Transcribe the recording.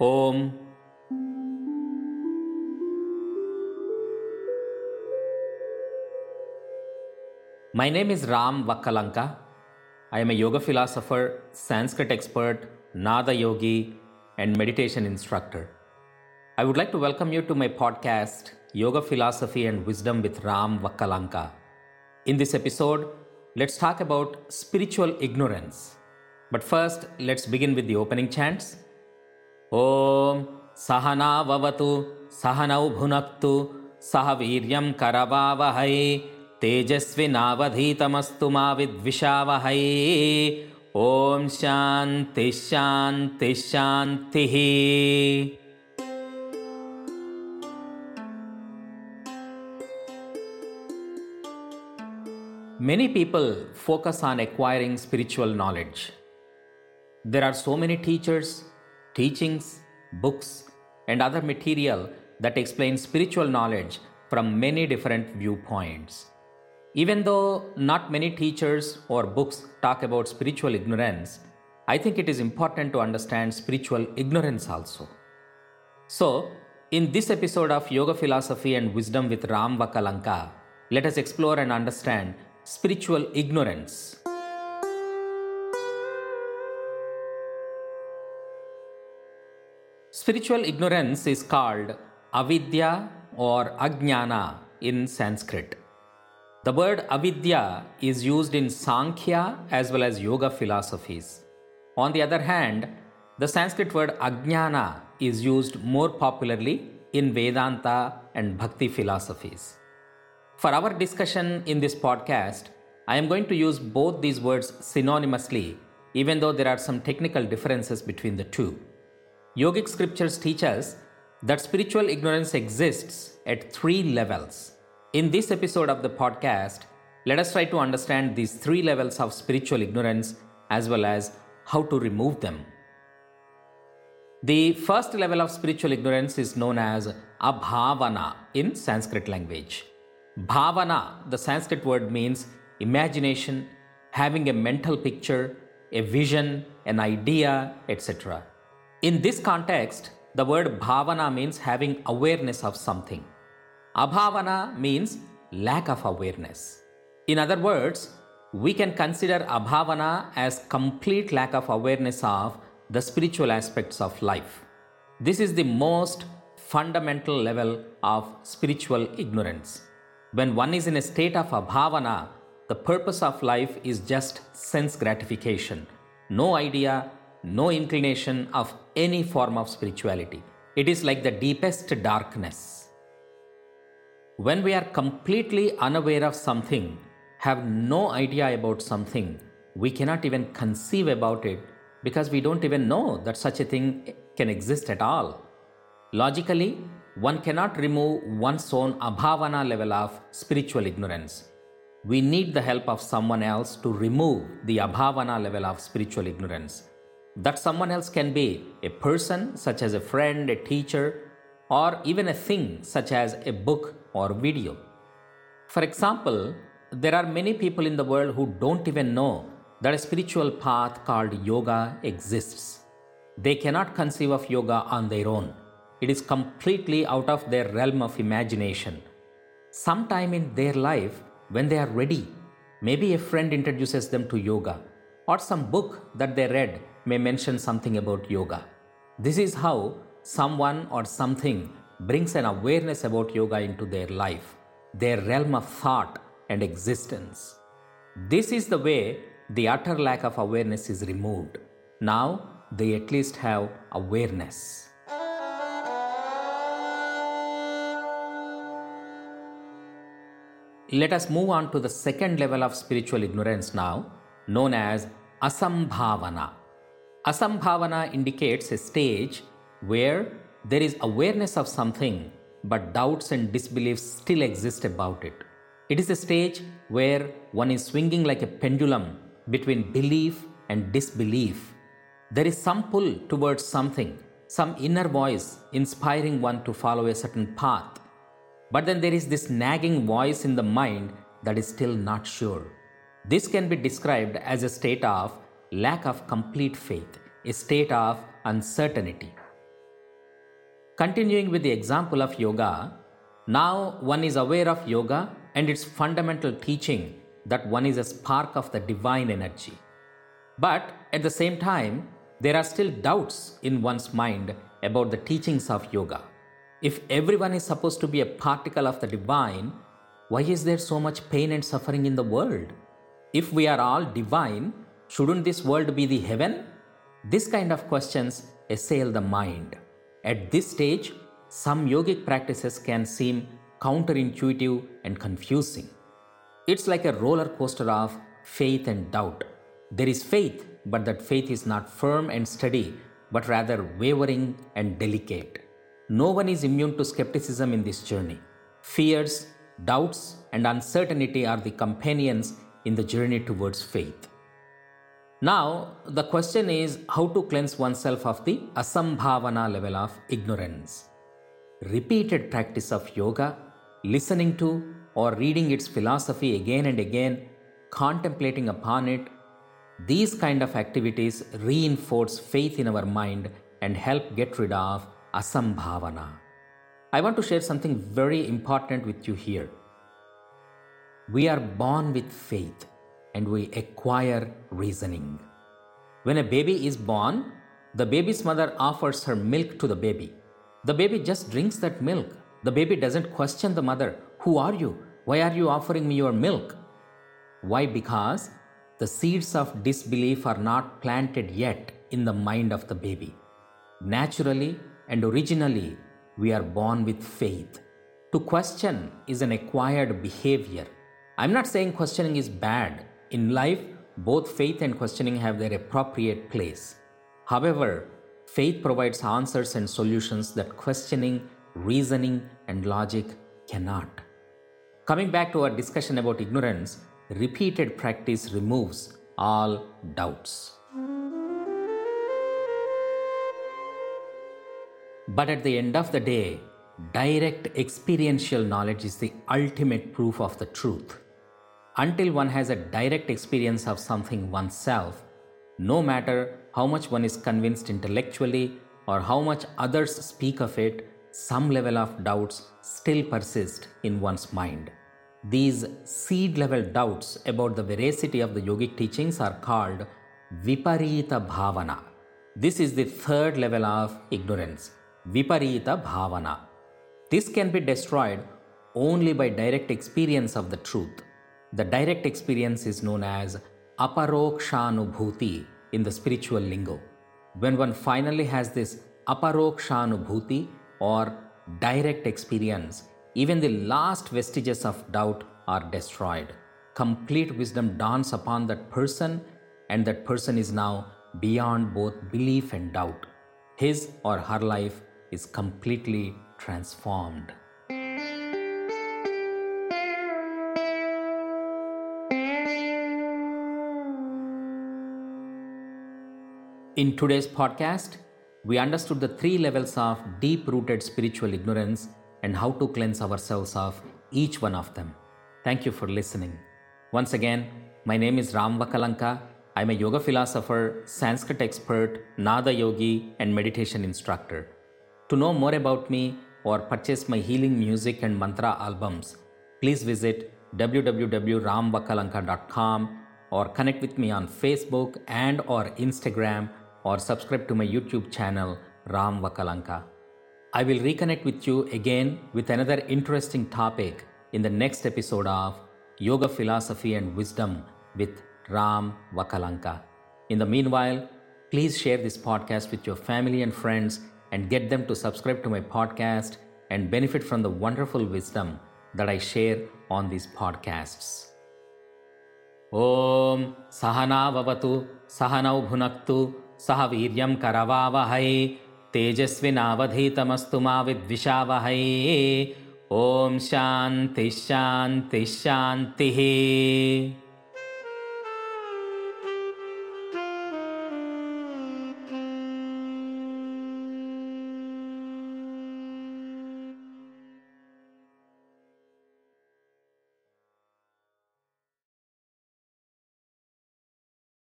Om. My name is Ram Vakkalanka. I am a yoga philosopher, Sanskrit expert, Nada yogi, and meditation instructor. I would like to welcome you to my podcast, Yoga Philosophy and Wisdom with Ram Vakkalanka. In this episode, let's talk about spiritual ignorance. But first, let's begin with the opening chants. ॐ सहना ववतु सहनौ भुनक्तु सह वीर्यं करवावहै तेजस्विनावधीतमस्तु मा विद्विषावहै ॐ शान्तिः शान्तिः शान्तिः Many people focus on acquiring spiritual knowledge. There are so many teachers, teachings, books, and other material that explain spiritual knowledge from many different viewpoints. Even though not many teachers or books talk about spiritual ignorance, I think it is important to understand spiritual ignorance also. So, in this episode of Yoga Philosophy and Wisdom with Ram Vakkalanka, let us explore and understand spiritual ignorance. Spiritual ignorance is called avidya or ajnana in Sanskrit. The word avidya is used in Sankhya as well as yoga philosophies. On the other hand, the Sanskrit word ajnana is used more popularly in Vedanta and Bhakti philosophies. For our discussion in this podcast, I am going to use both these words synonymously, even though there are some technical differences between the two. Yogic scriptures teach us that spiritual ignorance exists at three levels. In this episode of the podcast, let us try to understand these three levels of spiritual ignorance as well as how to remove them. The first level of spiritual ignorance is known as abhavana in Sanskrit language. Bhavana, the Sanskrit word means imagination, having a mental picture, a vision, an idea, etc. In this context, the word bhavana means having awareness of something. Abhavana means lack of awareness. In other words, we can consider abhavana as complete lack of awareness of the spiritual aspects of life. This is the most fundamental level of spiritual ignorance. When one is in a state of abhavana, the purpose of life is just sense gratification, no idea, no inclination of any form of spirituality. It is like the deepest darkness. When we are completely unaware of something, have no idea about something, we cannot even conceive about it because we don't even know that such a thing can exist at all. Logically, one cannot remove one's own abhavana level of spiritual ignorance. We need the help of someone else to remove the abhavana level of spiritual ignorance. That someone else can be a person, such as a friend, a teacher, or even a thing, such as a book or video. For example, there are many people in the world who don't even know that a spiritual path called yoga exists. They cannot conceive of yoga on their own. It is completely out of their realm of imagination. Sometime in their life, when they are ready, maybe a friend introduces them to yoga, or some book that they read may mention something about yoga. This is how someone or something brings an awareness about yoga into their life, their realm of thought and existence. This is the way the utter lack of awareness is removed. Now they at least have awareness. Let us move on to the second level of spiritual ignorance now, known as asambhavana. Asambhavana indicates a stage where there is awareness of something, but doubts and disbeliefs still exist about it. It is a stage where one is swinging like a pendulum between belief and disbelief. There is some pull towards something, some inner voice inspiring one to follow a certain path. But then there is this nagging voice in the mind that is still not sure. This can be described as a state of lack of complete faith, a state of uncertainty. Continuing with the example of yoga, now one is aware of yoga and its fundamental teaching that one is a spark of the divine energy. But at the same time, there are still doubts in one's mind about the teachings of yoga. If everyone is supposed to be a particle of the divine, why is there so much pain and suffering in the world? If we are all divine, shouldn't this world be the heaven? This kind of questions assail the mind. At this stage, some yogic practices can seem counterintuitive and confusing. It's like a roller coaster of faith and doubt. There is faith, but that faith is not firm and steady, but rather wavering and delicate. No one is immune to skepticism in this journey. Fears, doubts, and uncertainty are the companions in the journey towards faith. Now, the question is how to cleanse oneself of the asambhavana level of ignorance. Repeated practice of yoga, listening to or reading its philosophy again and again, contemplating upon it, these kind of activities reinforce faith in our mind and help get rid of asambhavana. I want to share something very important with you here. We are born with faith and we acquire reasoning. When a baby is born, the baby's mother offers her milk to the baby. The baby just drinks that milk. The baby doesn't question the mother, Who are you? Why are you offering me your milk? Why? Because the seeds of disbelief are not planted yet in the mind of the baby. Naturally and originally, we are born with faith. To question is an acquired behavior. I'm not saying questioning is bad. In life, both faith and questioning have their appropriate place. However, faith provides answers and solutions that questioning, reasoning, and logic cannot. Coming back to our discussion about ignorance, repeated practice removes all doubts. But at the end of the day, direct experiential knowledge is the ultimate proof of the truth. Until one has a direct experience of something oneself, no matter how much one is convinced intellectually or how much others speak of it, some level of doubts still persist in one's mind. These seed level doubts about the veracity of the yogic teachings are called Viparita Bhavana. This is the third level of ignorance, Viparita Bhavana. This can be destroyed only by direct experience of the truth. The direct experience is known as Aparokshanubhuti in the spiritual lingo. When one finally has this Aparokshanubhuti or direct experience, even the last vestiges of doubt are destroyed. Complete wisdom dawns upon that person, and that person is now beyond both belief and doubt. His or her life is completely transformed. In today's podcast, we understood the three levels of deep rooted spiritual ignorance and how to cleanse ourselves of each one of them. Thank you for listening. Once again, my name is Ram Vakkalanka. I'm a yoga philosopher, Sanskrit expert, Nada yogi, and meditation instructor. To know more about me or purchase my healing music and mantra albums, please visit www.ramvakkalanka.com or connect with me on Facebook and or Instagram or subscribe to my YouTube channel Ram Vakkalanka. I will reconnect with you again with another interesting topic in the next episode of Yoga Philosophy and Wisdom with Ram Vakkalanka. In the meanwhile, please share this podcast with your family and friends and get them to subscribe to my podcast and benefit from the wonderful wisdom that I share on these podcasts. ॐ सहनाववतु सहनौ भुनक्तु सह वीर्यं करवावहै तेजस्विनावधीतमस्तु मा विद्विषावहै। ॐ शान्तिः शान्तिः शान्तिः